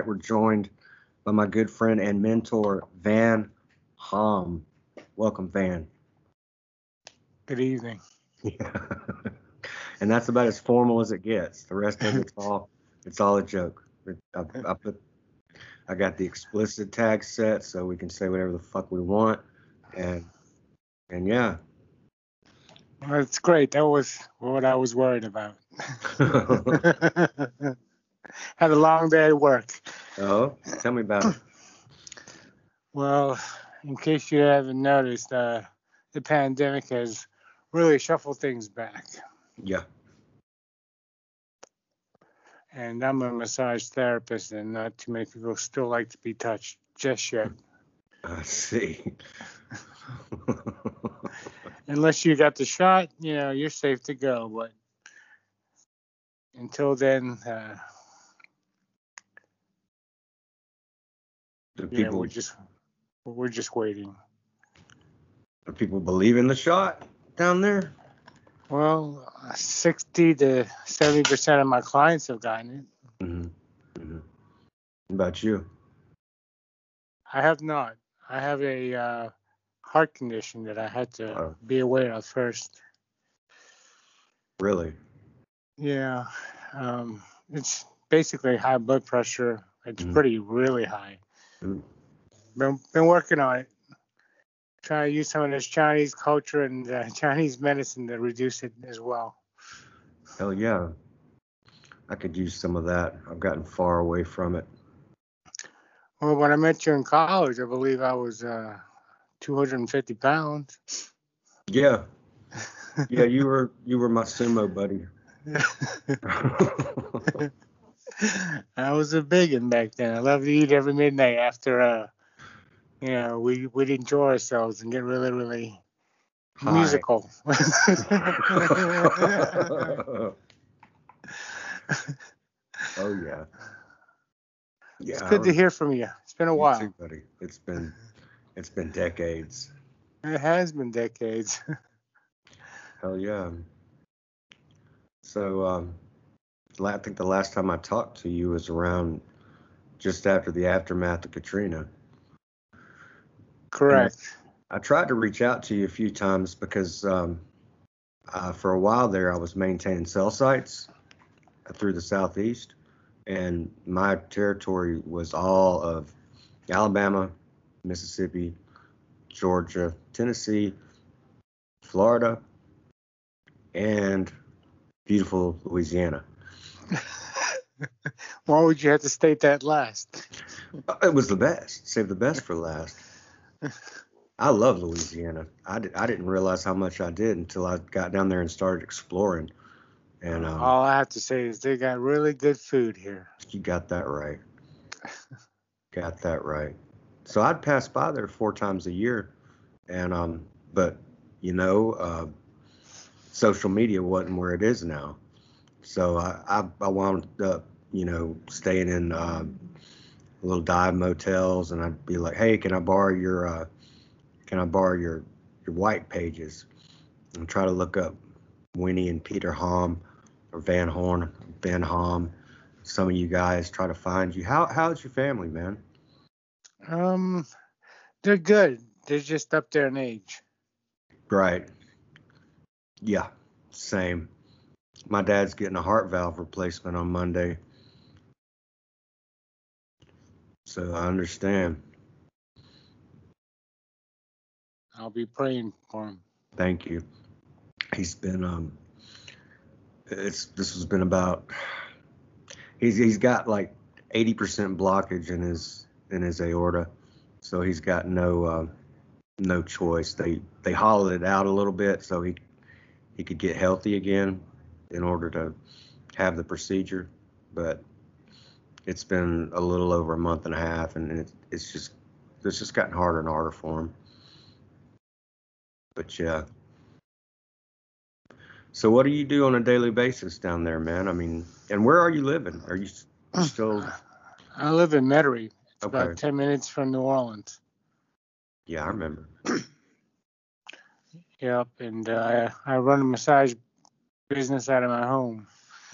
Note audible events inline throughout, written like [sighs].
tonight we're joined by my good friend and mentor, Van Hom. Welcome, Van. Good evening. Yeah. [laughs] and that's about as formal as it gets. The rest of it's all it's all a joke. I, I put I got the explicit tag set so we can say whatever the fuck we want, and and yeah. Well, it's great. That was what I was worried about. [laughs] [laughs] Had a long day at work. Oh, tell me about it. [clears throat] Well, in case you haven't noticed, uh, the pandemic has really shuffled things back. Yeah. And I'm a massage therapist, and not too many people still like to be touched just yet. I see. [laughs] Unless you got the shot, you know, you're safe to go. But until then, uh, Do yeah, people we're just we're just waiting. do people believe in the shot down there? Well, 60 to 70 percent of my clients have gotten it. Mm-hmm. hmm about you? I have not. I have a uh, heart condition that I had to Oh. be aware of first. Really? Yeah, um, it's basically high blood pressure. It's Mhm. pretty really high. Been been working on it. Trying to use some of this Chinese culture and uh, [laughs] Chinese medicine to reduce it as well. Hell yeah. I could use some of that. I've gotten far away from it. Well, when I met you in college, I believe I was uh, 250 pounds. Yeah. [laughs] Yeah, you were you were my sumo buddy. [laughs] I was a big one back then. I loved to eat every midnight after uh you know, we we'd enjoy ourselves and get really, really High. musical. [laughs] [laughs] oh yeah. Yeah. it's good to hear from you. It's been a while. too, buddy. It's been it's been decades. It has been decades. [laughs] Hell yeah. So um I think the last time I talked to you was around just after the aftermath of Katrina. Correct. I tried to reach out to you a few times because um, uh, for a while there I was maintaining cell sites through the southeast, and my territory was all of Alabama, Mississippi, Georgia, Tennessee, Florida, and beautiful Louisiana. [laughs] Why would you have to state that last? It was the best. Save the best for last. I love Louisiana. I, di- I didn't realize how much I did until I got down there and started exploring. And um, All I have to say is they got really good food here. you got that right. Got that right. So I'd pass by there four times a year, and um, but you know, uh, social media wasn't where it is now. So I I, I wound up you know staying in um, little dive motels, and I'd be like, hey, can I borrow your uh, can I borrow your your white pages? And try to look up Winnie and Peter Hom or Van Horn, Van Hom. Some of you guys try to find you. How how's your family, man? Um, they're good. They're just up there in age. Right. Yeah, same. My dad's getting a heart valve replacement on Monday. So I understand. I'll be praying for him. Thank you. He's been um it's this has been about he's he's got like 80% blockage in his in his aorta. So he's got no uh, no choice. They they hollowed it out a little bit so he he could get healthy again in order to have the procedure, but it's been a little over a month and a half and it's it's just it's just gotten harder and harder for him. But yeah. So what do you do on a daily basis down there, man? I mean, and where are you living? Are you still? I live in Metairie. It's Okay. about 10 minutes from New Orleans. Yeah, I remember. Yep. And uh, I run a massage business out of my home.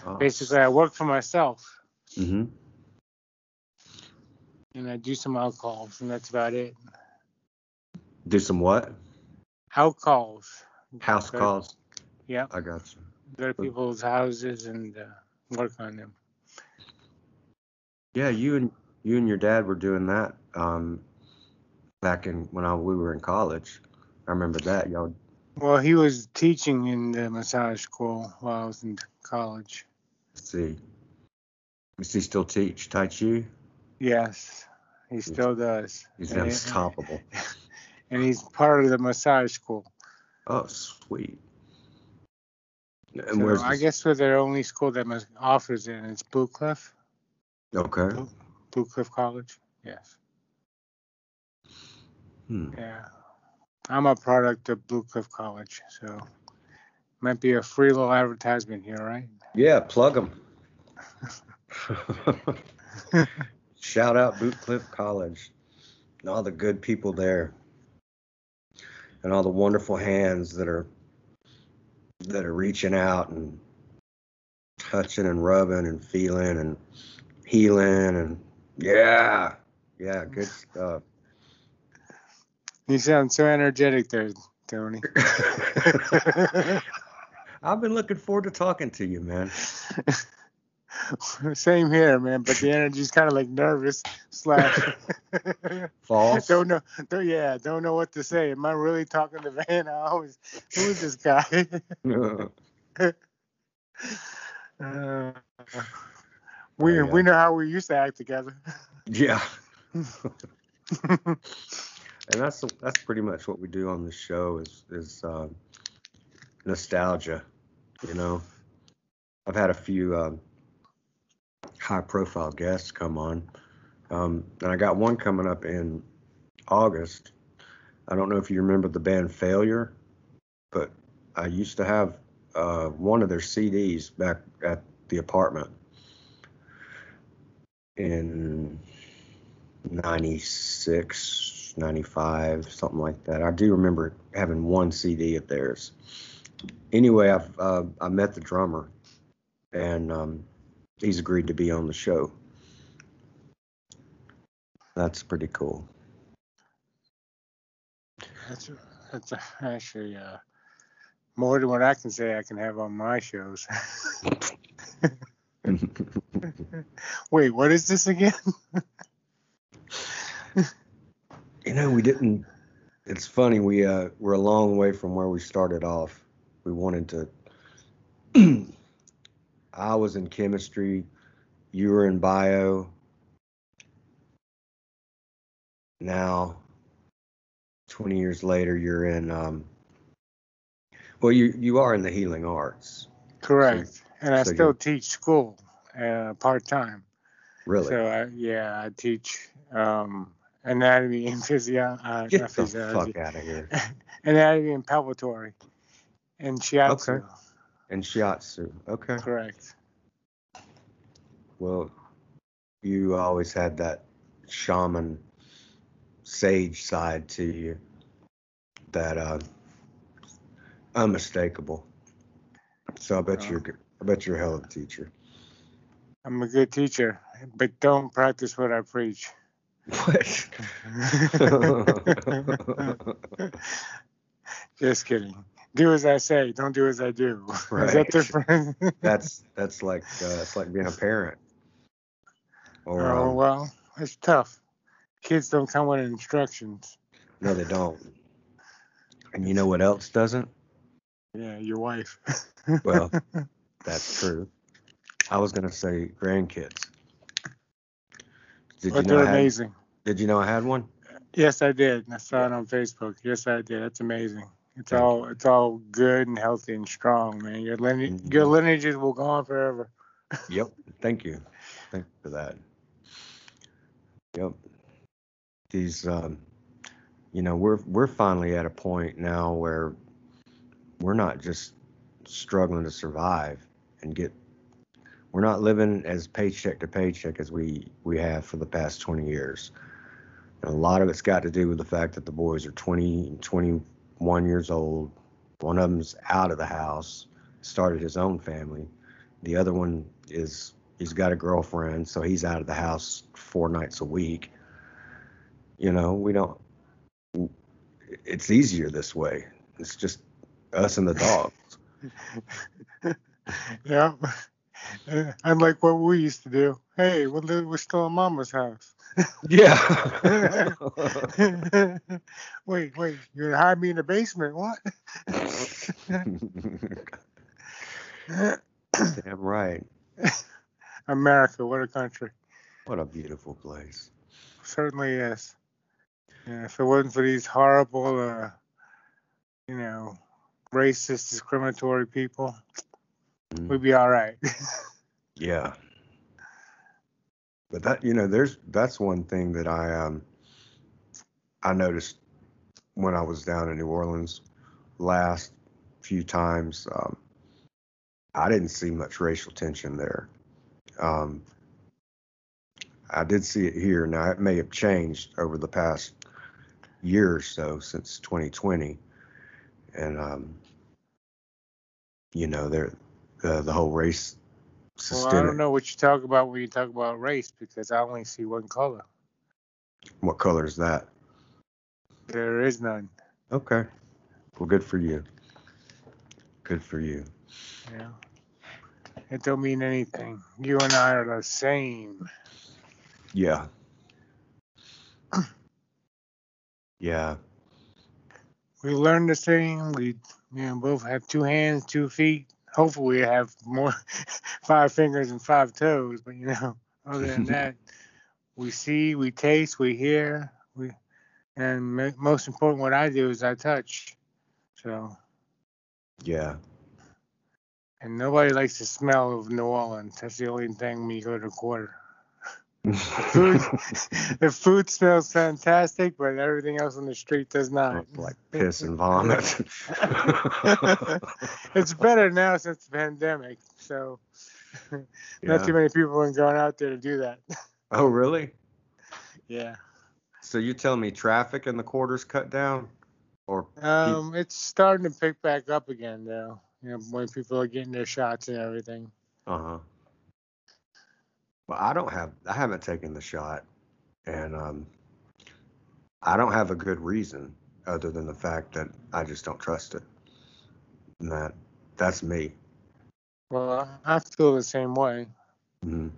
Oh, Basically, I work for myself. hmm and I do some alcohols, and that's about it. Do some what? Alcohols. House Go- calls. Yeah, I got you. go to people's houses and uh, work on them. Yeah, you and you and your dad were doing that um, back in when I, we were in college. I remember that. Y'all. Well, he was teaching in the massage school while I was in college. let's see. Does he still teach Tai Chi? Yes, he still does. He's And- unstoppable. [laughs] and he's part of the massage school. Oh, sweet. And So where's I this- guess we're the only school that offers it, and it's Blue Cliff, Okay. Blue Cliff College. Yes, Hmm. yeah. I'm a product of Blue Cliff College, so might be a free little advertisement here, right? Yeah, plug them. [laughs] Shout out Blue Cliff College and all the good people there, and all the wonderful hands that are that are reaching out and touching and rubbing and feeling and healing and yeah, yeah, good stuff. You sound so energetic there, Tony. [laughs] I've been looking forward to talking to you, man. [laughs] Same here, man. But the energy's kind of like nervous slash. [laughs] False. don't know. Don't, yeah, don't know what to say. Am I really talking to Van? I always. Who is this guy? uh, we Oh, yeah. we know how we used to act together. Yeah. And that's that's pretty much what we do on this show is is uh, nostalgia. You know, I've had a few um, high profile guests come on, um, and I got one coming up in August. I don't know if you remember the band Failure, but I used to have uh, one of their CDs back at the apartment in 96, 95, something like that. I do remember having one CD of theirs. Anyway, I've uh, I met the drummer, and um, he's agreed to be on the show. That's pretty cool. That's that's actually uh, more than what I can say I can have on my shows. [laughs] [laughs] Wait, what is this again? [laughs] You know, we didn't. It's funny. We uh, we're a long way from where we started off. We wanted to. [clears throat] I was in chemistry. You were in bio. Now, twenty years later, you're in. Um, well, you you are in the healing arts, Correct. And I so still teach school uh, part time. really. So I, yeah, I teach um, anatomy and physio- uh, Get the physiology, fuck out of here. [laughs] anatomy and palpatory, and shiatsu. Okay. And shiatsu. Okay. Correct. Well, you always had that shaman sage side to you that uh unmistakable. So I bet Oh. you're. I bet you're a hell of a teacher. I'm a good teacher, but don't practice what I preach. What? [laughs] Just kidding. Do as I say, don't do as I do. Is that different? that's that's like uh, it's like being a parent. Or oh um, well, it's tough. Kids don't come with instructions. no, they don't. And you know what else doesn't? Yeah, your wife. Well, [laughs] that's true. I was gonna say grandkids. Did you but know they're had, amazing. Did you know I had one? Yes, I did. I saw it on Facebook. Yes, I did. That's amazing. It's Thank all it's all good and healthy and strong, man. Your lineage, Mhm. your lineages will go on forever. Yep. [laughs] Thank you. Thank you for that. Yep. These, um, you know, we're we're finally at a point now where we're not just struggling to survive and get. We're not living as paycheck to paycheck as we we have for the past 20 years. And a lot of it's got to do with the fact that the boys are 20 and 21 years old. One of them's out of the house, started his own family. The other one is he's got a girlfriend, so he's out of the house four nights a week. You know, we don't. It's easier this way. It's just us and the dogs. [laughs] yeah. [laughs] Unlike what we used to do. Hey, we're, we're still in Mama's house. yeah. [laughs] wait, wait. You're gonna hide me in the basement? What? [laughs] Damn right. America, what a country. What a beautiful place. Certainly is. Yeah, if it wasn't for these horrible, uh, you know, racist, discriminatory people, mm. we'd be all right. [laughs] yeah. But that, you know, there's that's one thing that I um I noticed when I was down in New Orleans last few times. Um, I didn't see much racial tension there. Um, I did see it here. Now it may have changed over the past year or so since 2020, and um, you know, there the the whole race. Systemic. Well, I don't know what you talk about when you talk about race because I only see one color. What color is that? There is none. Okay. Well, good for you. Good for you. Yeah. It don't mean anything. You and I are the same. Yeah. [clears throat] yeah. We learn the same. We you know both have two hands, two feet. Hopefully, we have more [laughs] five fingers and five toes. But you know, [laughs] other than that, [laughs] we see, we taste, we hear, we, and most important, what I do is I touch. So. Yeah. And nobody likes the smell of New Orleans. That's the only thing when you go to quarter. The, food, [laughs] the food smells fantastic, but everything else on the street does not. Like piss and vomit. [laughs] it's better now since the pandemic, so yeah. [laughs] not too many people are going out there to do that. Oh, really? Yeah. So you tell me traffic in the quarters cut down, or um, it's starting to pick back up again though you know, when people are getting their shots and everything. Uh huh. Well, I don't have, I haven't taken the shot, and um, I don't have a good reason other than the fact that I just don't trust it. And that, that's me. Well, I feel the same way. hmm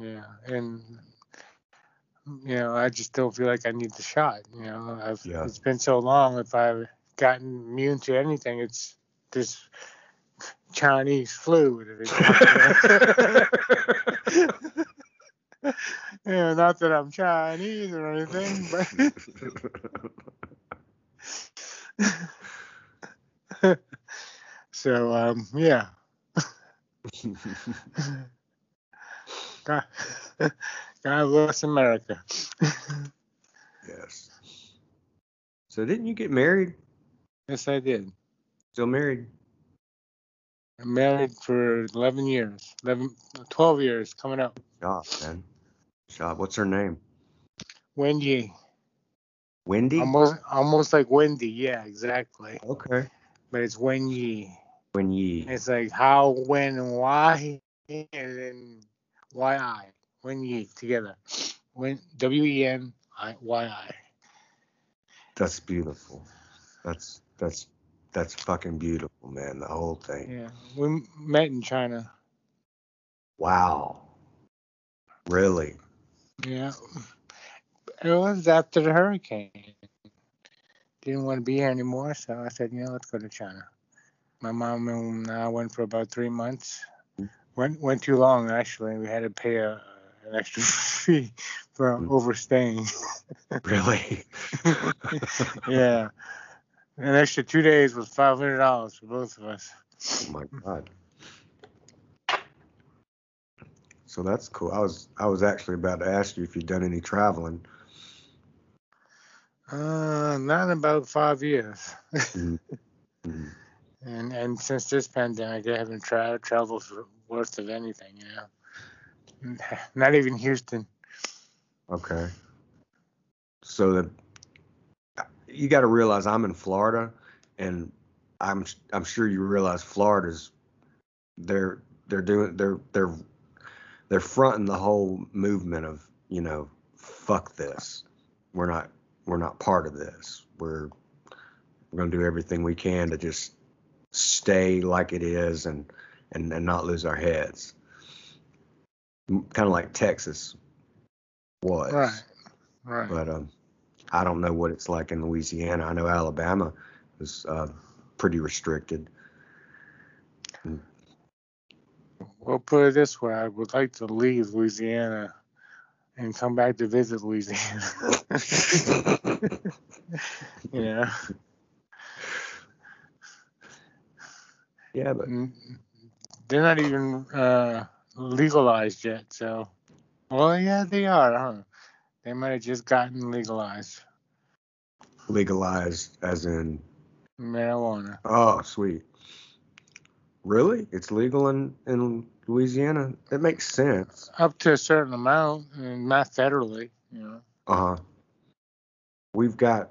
Yeah, and you know, I just don't feel like I need the shot. You know, I've yeah. it's been so long. If I've gotten immune to anything, it's this Chinese flu. [laughs] [laughs] [laughs] yeah, not that I'm Chinese or anything, but [laughs] so um, yeah. [laughs] God, God bless America. yes. So didn't you get married? Yes, I did. Still married? I'm married for 11 years, 11, 12 years coming up. Shop, man. Shop. What's her name? Wendy. Wendy? Almost, almost like Wendy. Yeah, exactly. Okay. But it's Wendy. Wendy. It's like how, when, and why, and then why I. Wendy together. When W E N I Y I. That's beautiful. That's that's that's fucking beautiful, man. The whole thing. Yeah, we met in China. Wow. Really? Yeah. It was after the hurricane. Didn't want to be here anymore, so I said, you know, let's go to China. My mom and I went for about three months. Went went too long actually. We had to pay a an extra [laughs] fee for mm. overstaying. really? [laughs] yeah. An extra two days was five hundred dollars for both of us. Oh my god. So that's cool. I was I was actually about to ask you if you'd done any traveling. Uh, not in about five years. mm-hmm. [laughs] mm-hmm. And and since this pandemic, I haven't tra- traveled for worth of anything. You know, [laughs] not even Houston. Okay. So the you got to realize I'm in Florida, and I'm I'm sure you realize Florida's they're they're doing they're they're they're fronting the whole movement of you know fuck this we're not we're not part of this. We're we're going to do everything we can to just stay like it is and and, and not lose our heads. Kind of like Texas was. Right. Right. But um, I don't know what it's like in Louisiana. I know Alabama is uh, pretty restricted. We'll put it this way: I would like to leave Louisiana and come back to visit Louisiana. [laughs] yeah. Yeah, but Mm, They're not even uh, legalized yet, so. Well, yeah, they are, huh? They might have just gotten legalized legalized as in marijuana. oh sweet. Really? It's legal in in Louisiana? It makes sense. Up to a certain amount, and not federally, you know. Uh huh. We've got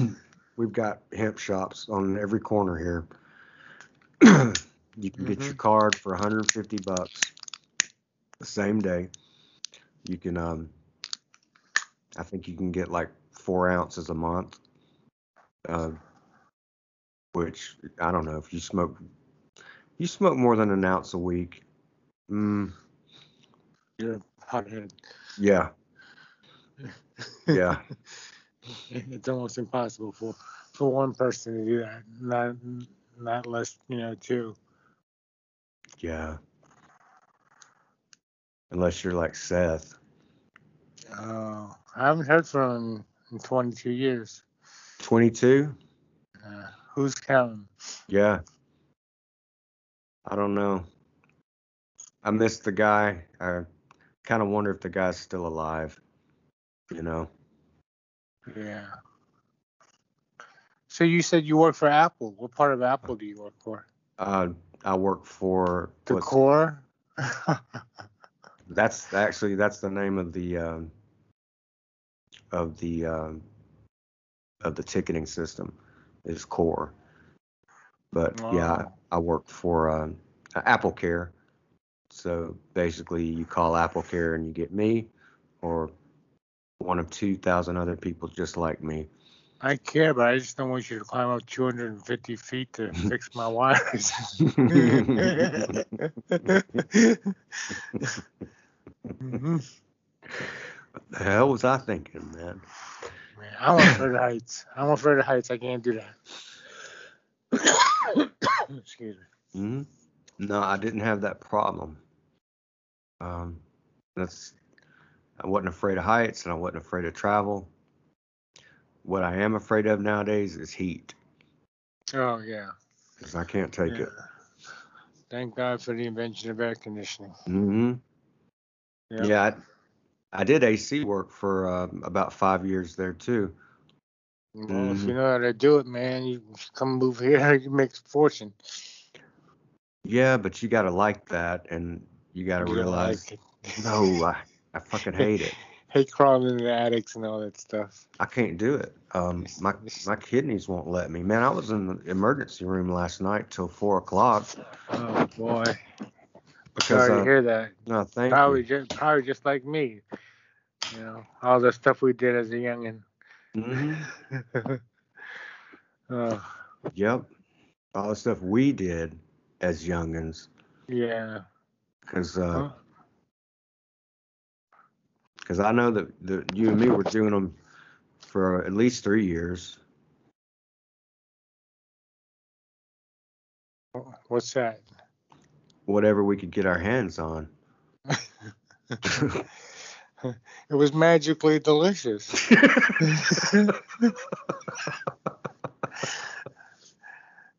[clears throat] we've got hemp shops on every corner here. [clears throat] you can get your card for 150 bucks the same day. You can um I think you can get like four ounces a month. Uh, which I don't know if you smoke you smoke more than an ounce a week. Mm, You're hothead. yeah. [laughs] Yeah. it's almost impossible for for one person to do that. Not not less, you know, two. Yeah. Unless you're like Seth. Oh, I haven't heard from him in 22 years. 22? Uh, who's counting? Yeah. I don't know. I miss the guy. I kind of wonder if the guy's still alive. You know? Yeah. So you said you work for Apple. What part of Apple do you work for? Uh, I work for The core. [laughs] that's actually that's the name of the um, of the um, of the ticketing system is core. But yeah, Oh. I, I work for um, Apple Care. So basically, you call Apple Care and you get me, or one of two thousand other people just like me. I care, but I just don't want you to climb up 250 feet to [laughs] fix my wires. [laughs] Mhm. What the hell was I thinking, man? Man, I'm afraid of heights. I'm afraid of heights. I can't do that. [coughs] Excuse me. hmm No, I didn't have that problem. Um, that's I wasn't afraid of heights and I wasn't afraid of travel. What I am afraid of nowadays is heat, Oh yeah. because I can't take yeah. it. Thank God for the invention of air conditioning. Mm-hmm. Yep. Yeah, I, I did AC work for um, about five years there too. Well, if Mhm. you know how to do it, man, you come move here. [laughs] You make a fortune. Yeah, but you gotta like that, and you gotta You realize, like no, I, I fucking [laughs] hate it. hate crawling in the attics and all that stuff. I can't do it. Um, my my kidneys won't let me. Man, I was in the emergency room last night till four o'clock Oh boy. Because Sorry to uh, hear that. no, thank Probably you. just probably just like me. You know, all the stuff we did as a youngin. hmm oh, [laughs] Yep, all the stuff we did as youngins, yeah. because Huh? because I know that that you and me were doing them for at least three years. What's that? Whatever we could get our hands on. [laughs] It was magically delicious. [laughs]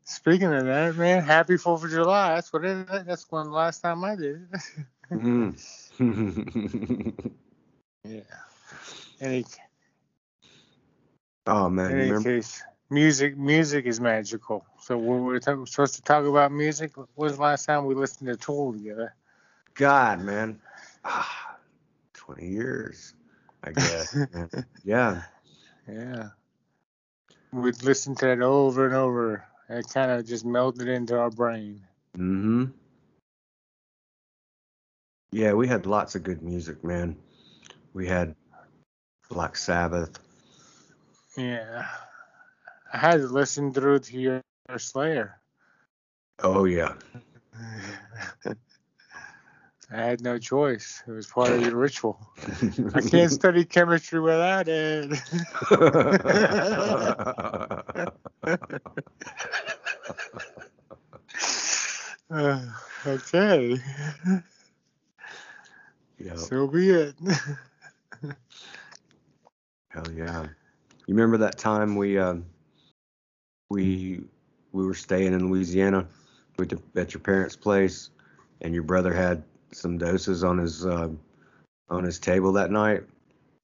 Speaking of that, man, happy Fourth of July. That's what it is. That's when the last time I did it. Mm. [laughs] yeah. Any oh man, any remember? case, music music is magical. So when we're talk- supposed to talk about music, when was the last time we listened to Tool together? God, man, ah, twenty years, I guess. [laughs] Yeah. Yeah. We'd listen to it over and over. It kind of just melted into our brain. Mm-hmm. Yeah, we had lots of good music, man. We had Black Sabbath, Yeah. I had to listen through to your Slayer. Oh yeah. [laughs] I had no choice. It was part of your ritual. [laughs] I can't study chemistry without it. uh, [laughs] okay. yeah. So be it. Hell yeah. You remember that time we um we we were staying in Louisiana with at your parents' place and your brother had some doses on his uh, on his table that night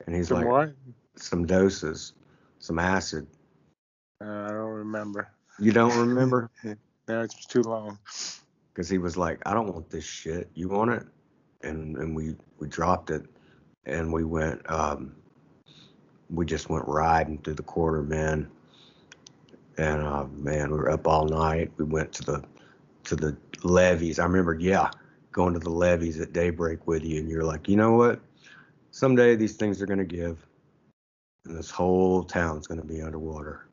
and he's Some like what? some doses, some acid. Uh, I don't remember. You don't remember? [laughs] No, it's too long. Because he was like, I don't want this shit. You want it? And and we we dropped it and we went um we just went riding through the quarter, man. And uh man, we were up all night. We went to the to the levees. I remember, yeah, going to the levees at daybreak with you and you're like, you know what? Someday these things are gonna give and this whole town's gonna be underwater.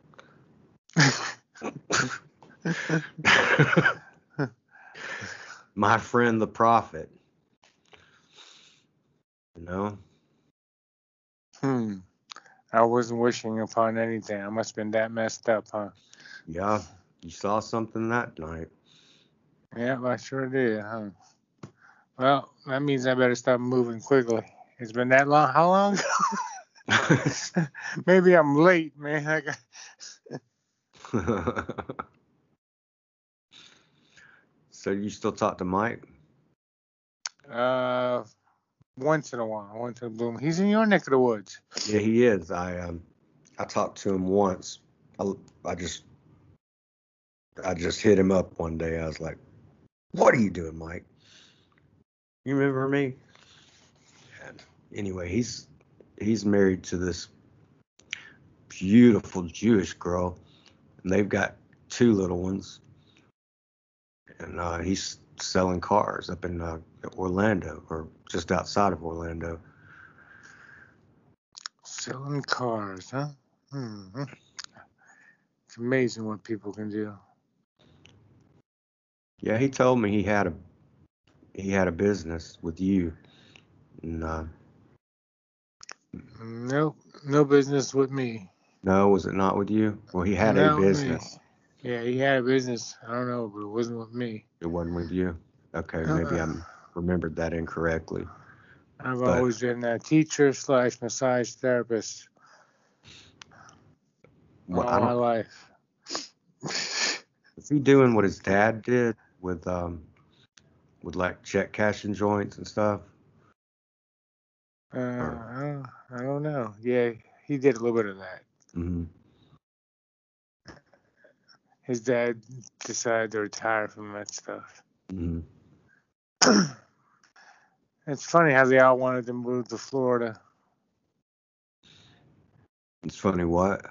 My friend the prophet. You know? Hmm. I wasn't wishing upon anything. I must have been that messed up, huh? Yeah. You saw something that night. Yeah, I sure did, huh? Well, that means I better stop moving quickly. It's been that long. How long? [laughs] [laughs] Maybe I'm late, man. [laughs] So you still talk to Mike? uh, once in a while, once in a blue. moon. He's in your neck of the woods. Yeah, he is. I um I talked to him once. I, I just I just hit him up one day. I was like, "What are you doing, Mike? You remember me?" And anyway, he's he's married to this beautiful Jewish girl, and they've got two little ones. And uh, he's selling cars up in uh, Orlando, or just outside of Orlando. Selling cars, huh? Hmm. It's amazing what people can do. Yeah, he told me he had a he had a business with you, and uh, Nope, no business with me. no, was it not with you? Well, he had Not a with me. Yeah, he had a business. I don't know, but it wasn't with me. It wasn't with you. Okay, maybe Uh-uh. I'm remembered that incorrectly. I've But- always been a teacher slash massage therapist Well, I all my life. is he doing what his dad did with um with like check cashing joints and stuff? Uh, I, don't, I don't know. Yeah, he did a little bit of that. hmm His dad decided to retire from that stuff. hmm [clears throat] it's funny how they all wanted to move to Florida. It's funny what.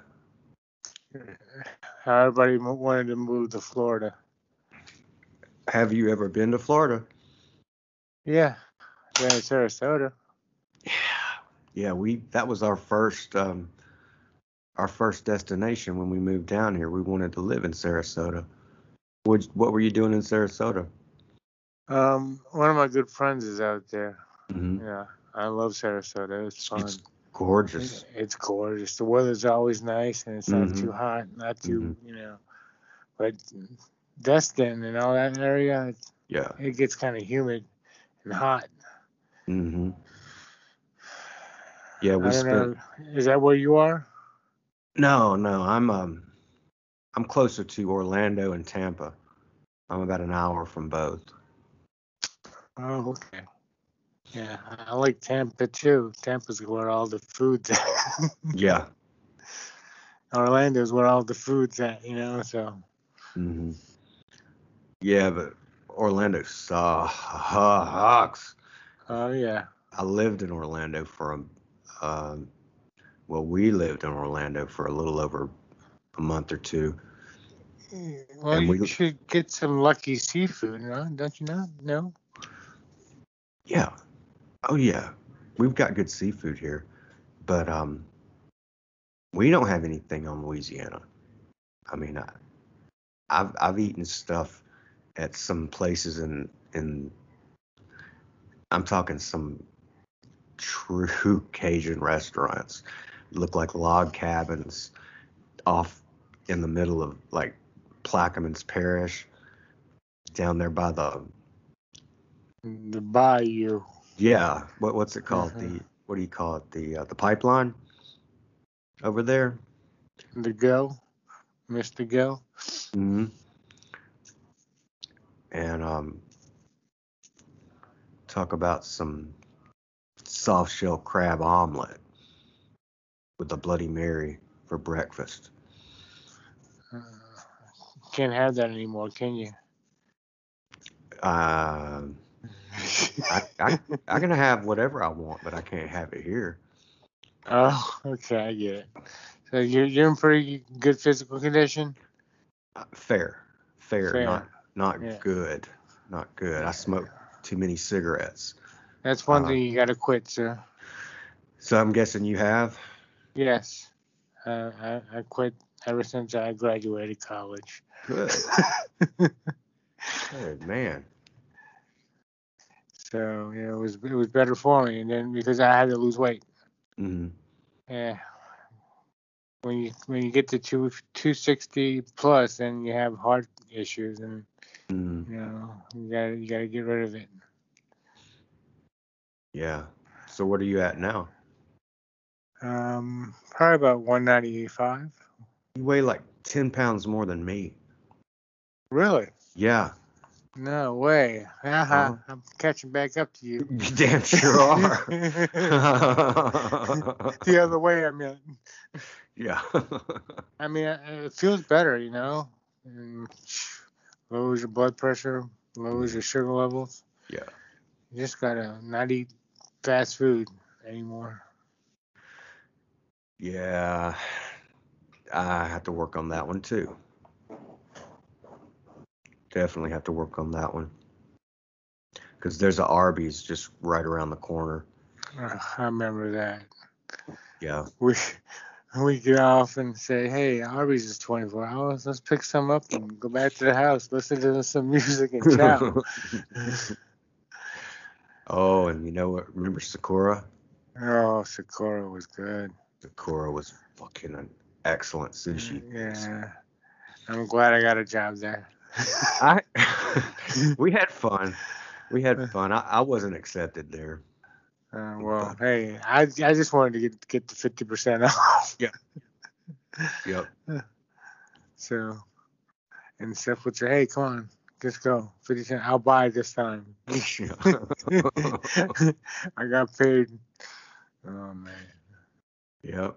How everybody wanted to move to Florida. Have you ever been to Florida? Yeah, been in Sarasota. Yeah, yeah. We that was our first um our first destination when we moved down here. We wanted to live in Sarasota. What what were you doing in Sarasota? Um, one of my good friends is out there. hmm Yeah, I love Sarasota. It's fun. It's gorgeous. It's gorgeous. The weather's always nice, and it's not Mhm. too hot, not too, you know. But Destin and all that area, it, Yeah. it gets kind of humid and hot. Mm-hmm. Yeah, we spent. know. Is that where you are? No, no, I'm um, I'm closer to Orlando and Tampa. I'm about an hour from both. Oh, okay. Yeah, I like Tampa too. Tampa's where all the food's at. [laughs] Yeah. Orlando's where all the food's at, you know. So hmm Yeah, but Orlando sucks. Oh yeah. I lived in Orlando for a, um, well, we lived in Orlando for a little over a month or two. Well, And you we- should get some lucky seafood, no? Don't you know? No. Yeah. Oh yeah. We've got good seafood here, but um, We don't have anything on Louisiana. I mean, I, I've I've eaten stuff at some places in in. I'm talking some true [laughs] Cajun restaurants. Look like log cabins off in the middle of like Plaquemines Parish, down there by the The bayou. yeah. What what's it called? Mhm. The what do you call it? The uh, the pipeline over there. The Go. Mr. Go. hmm And um, talk about some soft shell crab omelet with a Bloody Mary for breakfast. Uh, can't have that anymore, can you? Uh, I, I I can have whatever I want, but I can't have it here. oh, okay, I get it. So you're you're in pretty good physical condition. Uh, fair, fair, Fair. not not Yeah. good, not good. I smoke too many cigarettes. That's one Uh, thing you gotta quit, sir. So I'm guessing you have. Yes. Uh, I I quit ever since I graduated college. Good, [laughs] good man. So yeah, it was it was better for me, and then because I had to lose weight. hmm Yeah. When you when you get to two two sixty plus, then you have heart issues, and hmm you know you gotta you gotta get rid of it. Yeah. So what are you at now? Um, probably about one ninety five. You weigh like 10 pounds more than me. Really? Yeah. No way. Uh-huh. Uh-huh. I'm catching back up to you. You [laughs] damn sure are. [laughs] the other way, I mean. yeah. [laughs] I mean, it feels better, you know. And lowers your blood pressure, lowers your sugar levels. Yeah. You just gotta not eat fast food anymore. Yeah. I have to work on that one too. Definitely have to work on that one. Because there's a Arby's just right around the corner. Uh, I remember that. Yeah. We we get off and say, "Hey, Arby's is 24 hours. Let's pick some up and go back to the house, listen to some music and chow." [laughs] oh, and you know what? Remember Sakura? oh, Sakura was good. Sakura was fucking an excellent sushi. Yeah, I'm glad I got a job there. [laughs] I [laughs] we had fun. We had fun. I, I wasn't accepted there. Uh, well, hey, I I just wanted to get get the 50 percent off. Yeah. [laughs] Yep. So, and Seth would say, "Hey, come on, let's go. 50 cent. I'll buy this time." I got paid. Oh man, yep.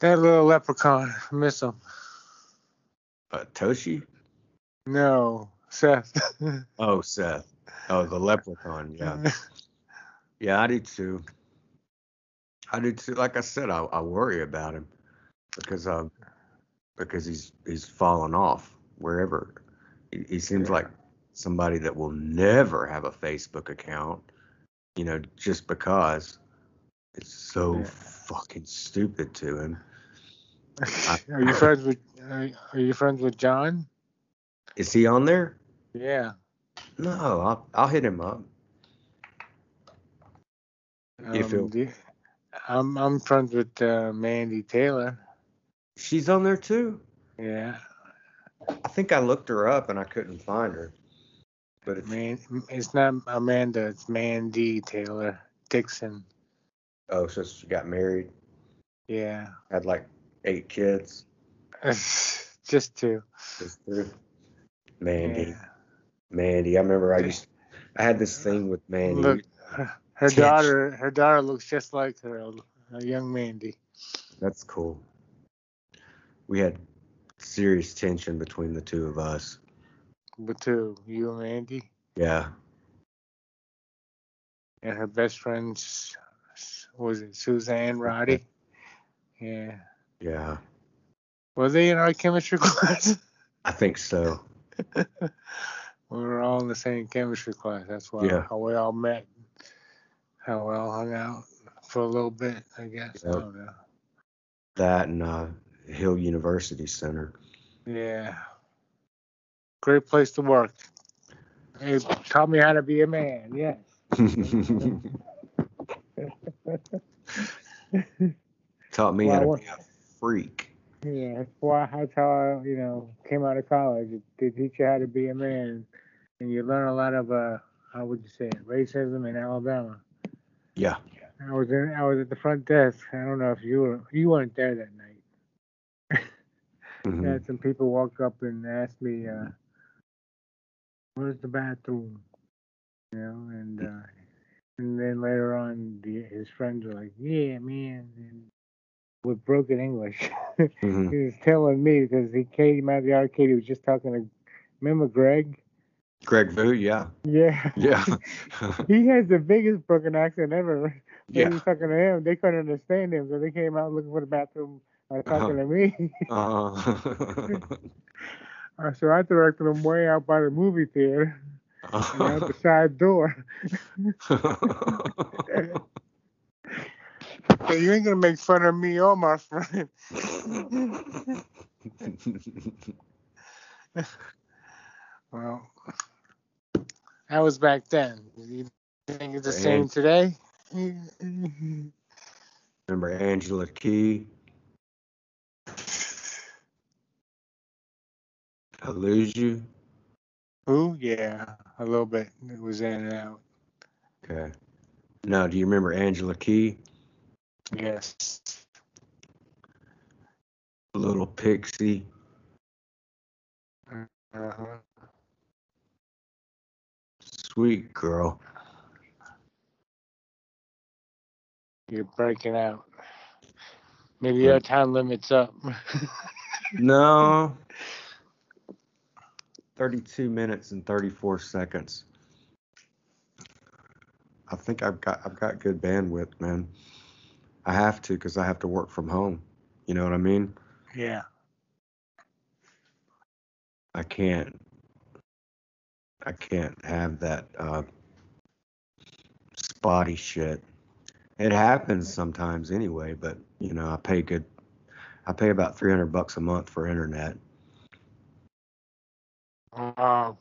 that little leprechaun, I miss him. Uh, Toshi? No, Seth. [laughs] Oh, Seth. Oh, the leprechaun. Yeah. [laughs] Yeah, I do too. I do too. Like I said, I, I worry about him because um because he's he's fallen off wherever. He, he seems Yeah. like somebody that will never have a Facebook account. You know, just because it's so Yeah. fucking stupid to him. [laughs] are you friends with are, are you friends with John? Is he on there? Yeah. No, I'll I'll hit him up. If Um, it- you- I'm I'm friends with uh, Mandy Taylor. She's on there too. Yeah. I think I looked her up and I couldn't find her. But it's Man, it's not Amanda. It's Mandy Taylor Dixon. Oh, so she got married, Yeah. had like eight kids. [laughs] Just two. Just through. Mandy, Yeah. Mandy. I remember I used, I had this thing with Mandy. Look, her, [laughs] her daughter. Her daughter looks just like her, a young Mandy. That's cool. We had serious tension between the two of us. But two, you and Mandy, Yeah, and her best friend s- was it Suzanne Roddy? Yeah. yeah. Were they in our chemistry [laughs] class? I think so. [laughs] we were all in the same chemistry class. That's why Yeah. how we all met. How we all hung out for a little bit, I guess. I Yep. don't know. that and uh, Hill University Center. Yeah. Great place to work. It taught me how to be a man. Yes. [laughs] [laughs] Taught me Well, how to be a freak. Yeah, that's why that's how I, you know, came out of college. They teach you how to be a man, and you learn a lot of uh, how would you say it, racism in Alabama. Yeah. I was in, I was at the front desk. I don't know if you were, you weren't there that night. [laughs] Mhm. had some people walk up and ask me, uh, "Where's the bathroom?" You know, and uh, and then later on, the, his friends were like, "Yeah, man," and with broken English. [laughs] Mhm. he was telling me because he came out of the arcade. He was just talking to, remember Greg? Greg Vu, yeah. Yeah. Yeah. [laughs] [laughs] he has the biggest broken accent ever. When he yeah. was talking to him, they couldn't understand him, so they came out looking for the bathroom, uh, talking Uh-huh. to me. Uh, Uh, so I directed him way out by the movie theater and out the side door. [laughs] So you ain't gonna make fun of me or my friend. [laughs] well, that was back then. You think it's the same today? Remember Angela Key? I lose you. Who? Yeah, a little bit. It was in and out. Okay. Now, do you remember Angela Key? Yes. Little Pixie. Uh-huh. Sweet girl. You're breaking out. Maybe your time limit's up. [laughs] No. 32 minutes and 34 seconds. I think I've got I've got good bandwidth, man. I have to because I have to work from home. You know what I mean? yeah. I can't I can't have that uh, spotty shit. It happens sometimes anyway, but you know, I pay good I pay about 300 bucks a month for internet. Uh,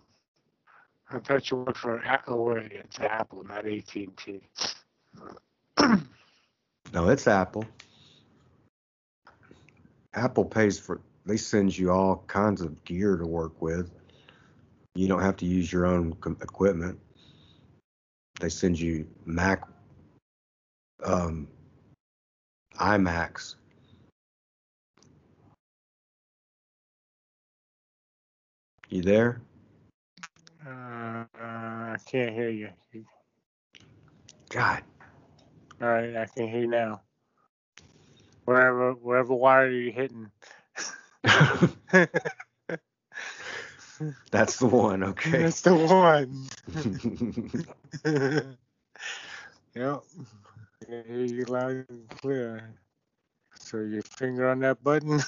I thought you worked for Apple. Where it's Apple, not AT and T. [clears throat] No, it's Apple. Apple pays for they send you all kinds of gear to work with. You don't have to use your own equipment. They send you Mac um iMacs. You there? Uh, uh, I can't hear you. God. All right, I can hear you now. Wherever, wherever wire are you're hitting. [laughs] That's the one, okay. That's the one. [laughs] [laughs] yep. I can hear you loud and clear. So your finger on that button.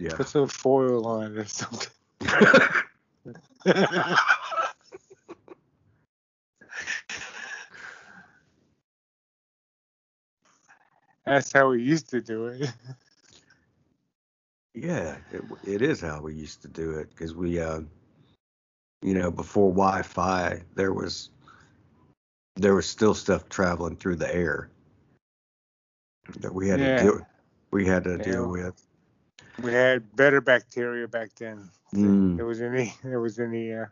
Yeah. Put some foil on or something. [laughs] That's how we used to do it. Yeah, it, it is how we used to do it because we, uh, you know, before Wi-Fi, there was there was still stuff traveling through the air that we had Yeah. to deal we had to Yeah. deal with. We had better bacteria back then. Mm, There was any there [laughs] was any uh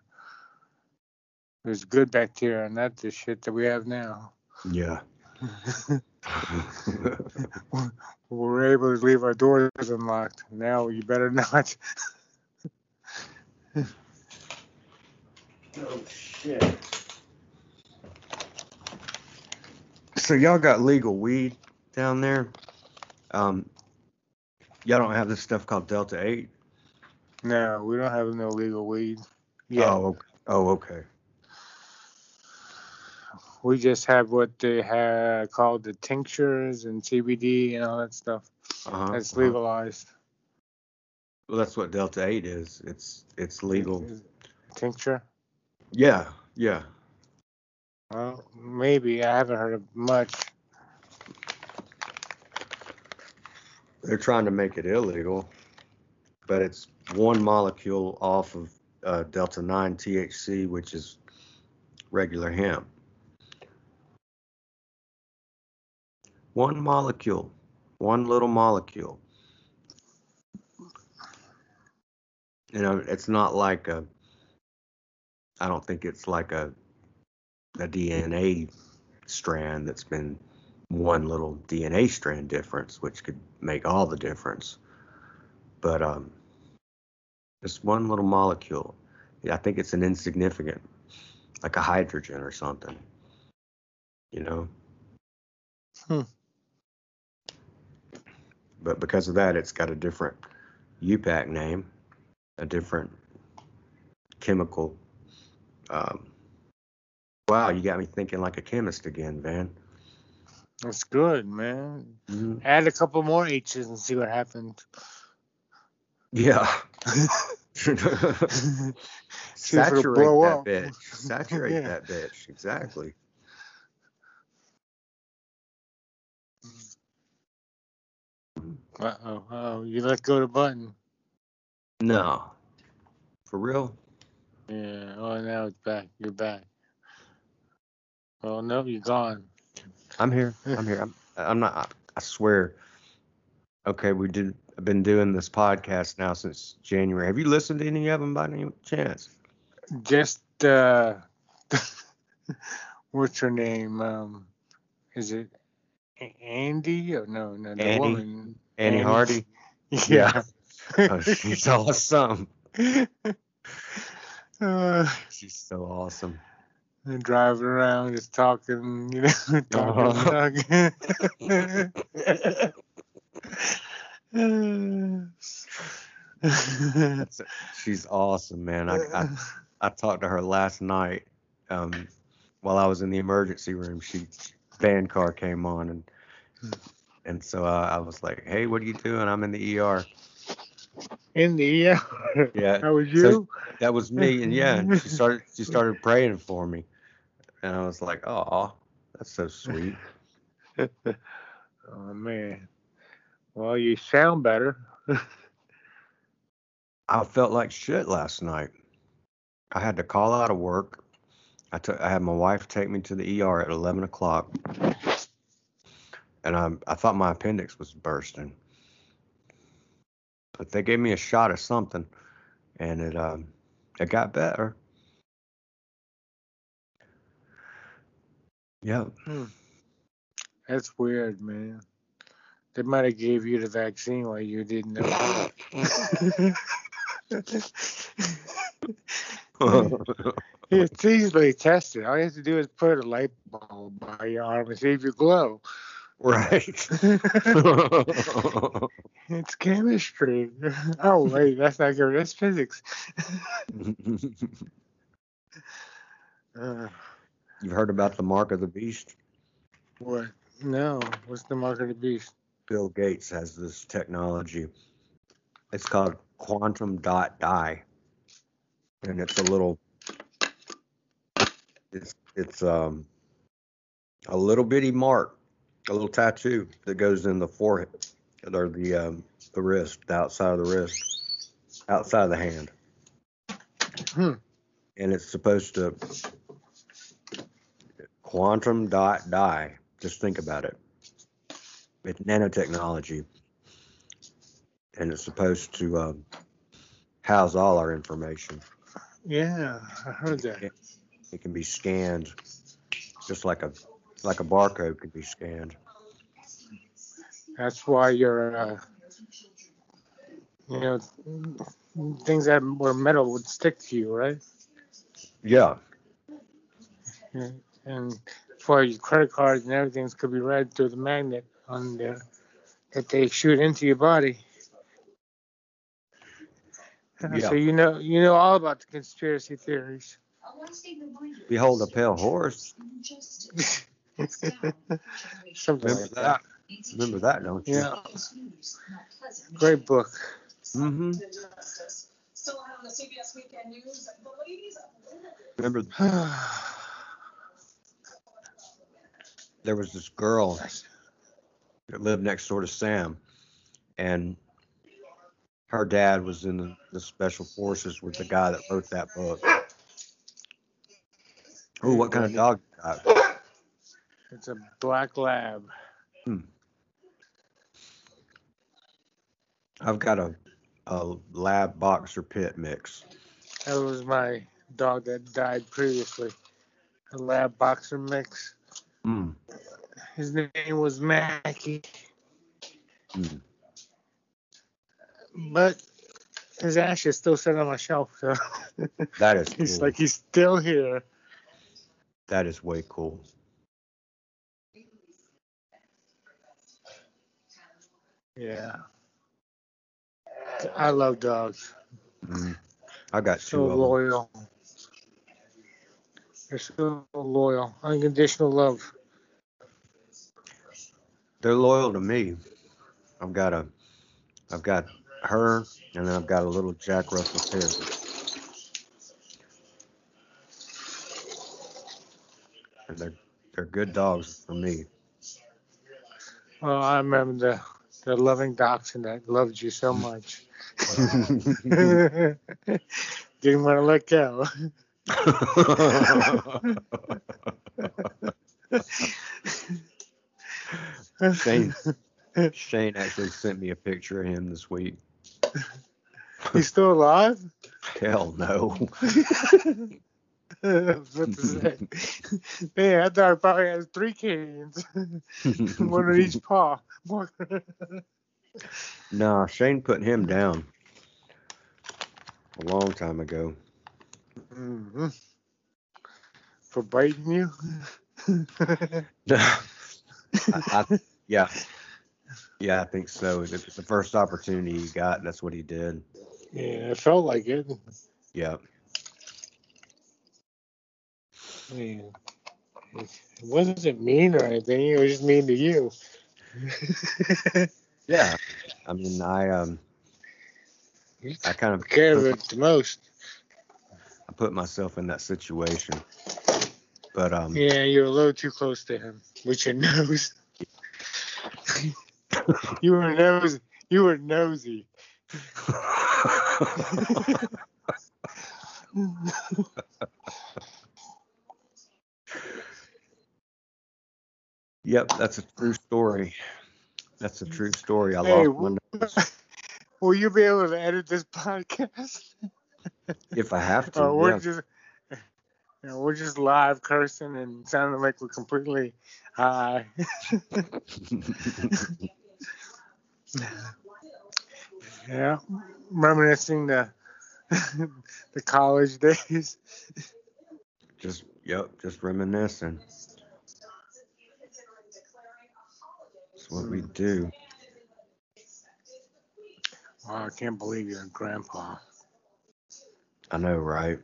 was good bacteria, not the shit that we have now. yeah. [laughs] we were able to leave our doors unlocked. Now you better [laughs] not. oh shit. So y'all got legal weed down there? Um, y'all don't have this stuff called Delta Eight? No, we don't have no legal weed. Yeah, Oh, ok- oh, okay. we just have what they have called the tinctures and CBD and all that stuff. Uh-huh, That's uh-huh. legalized. Well, that's what Delta Eight is. It's it's legal. Tincture? Yeah, yeah. Well, maybe I haven't heard of much. They're trying to make it illegal, but it's one molecule off of uh, delta 9 THC, which is regular hemp. One molecule, one little molecule. You know, it's not like a, I don't think it's like a, a DNA strand that's been one little DNA strand difference, which could make all the difference. But um, just one little molecule. I think it's an insignificant, like a hydrogen or something. You know. Hmm. But because of that, it's got a different IUPAC name, a different chemical. Um, wow, you got me thinking like a chemist again, Van. That's good, man. Mhm. Add a couple more H's and see what happens. Yeah. See if it'll Saturate that bitch. Saturate Yeah. that bitch. Exactly. Uh oh, oh, you let go of the button. No. For real? Yeah. Oh, now it's back. You're back. Oh no, you're gone. I'm here. [laughs] I'm here. I'm, I'm not. I, I swear. Okay, we did. I've been doing this podcast now since January. Have you listened to any of them by any chance? Just uh, [laughs] what's her name? Um, is it Andy? Or no, no, the Annie? woman. Annie Hardy. [laughs] Yeah. Oh, she's awesome. uh, She's so awesome. And driving around, just talking, you know, talking, [laughs] Uh-huh. talking. She's awesome, man. I, I I talked to her last night um, while I was in the emergency room. She band car came on and and so uh, I was like, "Hey, what are you doing?" I'm in the ER. in the ER. Yeah, That was So- you. that was me. And yeah, and she started she started praying for me, and I was like, "Oh, that's so sweet." [laughs] oh man. Well, you sound better. [laughs] I felt like shit last night. I had to call out of work. I took I had my wife take me to the ER at 11 o'clock, and I I thought my appendix was bursting. But they gave me a shot of something, and it um it got better. Yeah, That's weird, man. They might have gave you the vaccine while you didn't know. [laughs] it's easily tested. All you have to do is put a light bulb by your arm and see if you glow. right. [laughs] it's chemistry. Oh wait, that's not good. That's physics. [laughs] Uh, You've heard about the mark of the beast? what? No. What's the mark of the beast? Bill Gates has this technology. It's called quantum dot dye, and it's a little. It's it's um a little bitty mark, a little tattoo that goes in the forehead or the um the wrist, the outside of the wrist, outside of the hand, Hmm. and it's supposed to quantum dot dye. Just think about it. It's nanotechnology, and it's supposed to um, house all our information. Yeah, I heard that. It can be scanned, just like a like a barcode can be scanned. That's why your, uh, you know, things that were metal would stick to you, right? Yeah, Yeah. And for your credit cards and everything could be read through the magnet on there that they shoot into your body. Uh, Yeah. So you know you know all about the conspiracy theories. behold a pale horse. [laughs] Something Remember like that? Remember that, don't you? Yeah. Great book. Mm-hmm. Still [sighs] on the CBS Weekend News, the ladies of Remember there was this girl that lived next door to Sam, and her dad was in the, the special forces with the guy that wrote that book. Oh, what kind of dog got? It's a black lab. I've got a a lab boxer pit mix. That was my dog that died previously. A lab boxer mix. Mm. His name was Mackie. Mm. But his ashes still sit on my shelf, so [laughs] That is he's cool. like he's still here. that is way cool. Yeah. I love dogs. Mm. I got So loyal. They're so loyal. Unconditional love. They're loyal to me. I've got a, I've got her, and then I've got a little Jack Russell Terrier. And they're they're good dogs for me. Well, I remember the the loving dachshund that loved you so much. [laughs] Didn't want to let go. [laughs] [laughs] Shane [laughs] Shane actually sent me a picture of him this week. He's still alive? Hell no. I was about to say. Man, that dog probably has three canes. [laughs] One on each paw. [laughs] nah, Shane put him down a long time ago. Mhm. For biting you? I, I, yeah, yeah, I think so. The, the first opportunity he got, that's what he did. yeah, it felt like it. Yeah, I mean, it wasn't mean or anything. It was just mean to you. [laughs] yeah. I mean, I um, I kind of care of it the most. I put myself in that situation, but um, Yeah, you're a little too close to him with your [laughs] nose. [laughs] you were nosy. You were nosy. [laughs] yep, that's a true story. That's a true story. I Hey, lost. Will you be able to edit this podcast? If I have to, we're yeah. just you know, we're just live cursing and sounding like we're completely high. [laughs] yeah. Reminiscing the [laughs] the college days. just yep, just reminiscing. That's what we do. Wow, I can't believe you're a grandpa. I know, right?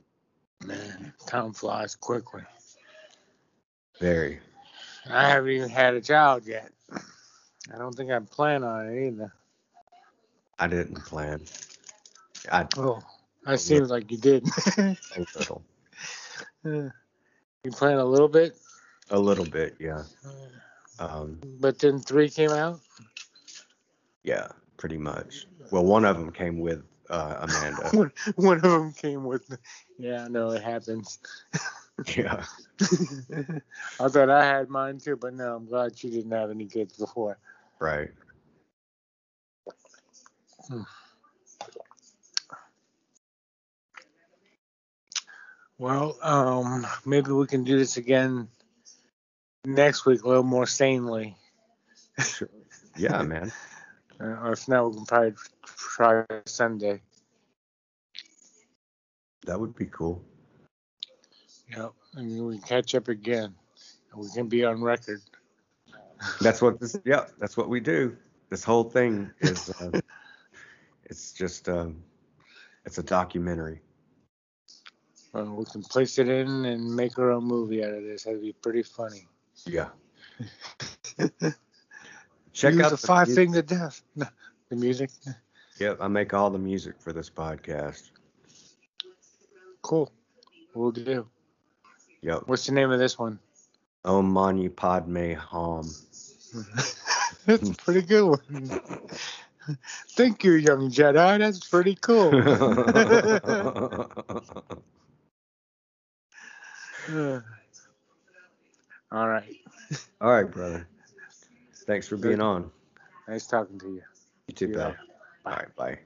Man, time flies quickly. Very. I haven't even had a child yet. I don't think I plan on it either. I didn't plan. I Oh, that seems like you did. [laughs] a little, you plan a little bit, a little bit, yeah. Um, but then three came out. yeah, pretty much. Well, one of them came with uh, Amanda. One, [laughs] one of them came with. Yeah, no, it happens. yeah. [laughs] I thought I had mine too, but no, I'm glad you didn't have any kids before. Right. Well, um, maybe we can do this again next week, a little more sanely. Sure. Yeah, man. [laughs] Uh, or if not, we can probably try Sunday. That would be cool. Yep, and we can catch up again. And we can be on record. That's what this. Yeah, that's what we do. This whole thing is. Uh, [laughs] it's just. Um, it's a documentary. Uh, we can place it in and make our own movie out of this. That'd be pretty funny. Yeah. [laughs] Check out the five mu- finger death. [laughs] The music. Yep, I make all the music for this podcast. Cool. We'll do. Yep. What's the name of this one? Om Mani Padme Hum. [laughs] That's a pretty good one. [laughs] Thank you, young Jedi. That's pretty cool. Uh, All right. All right, brother. Thanks for being on. Nice talking to you. You too, See you pal. later. All right, bye.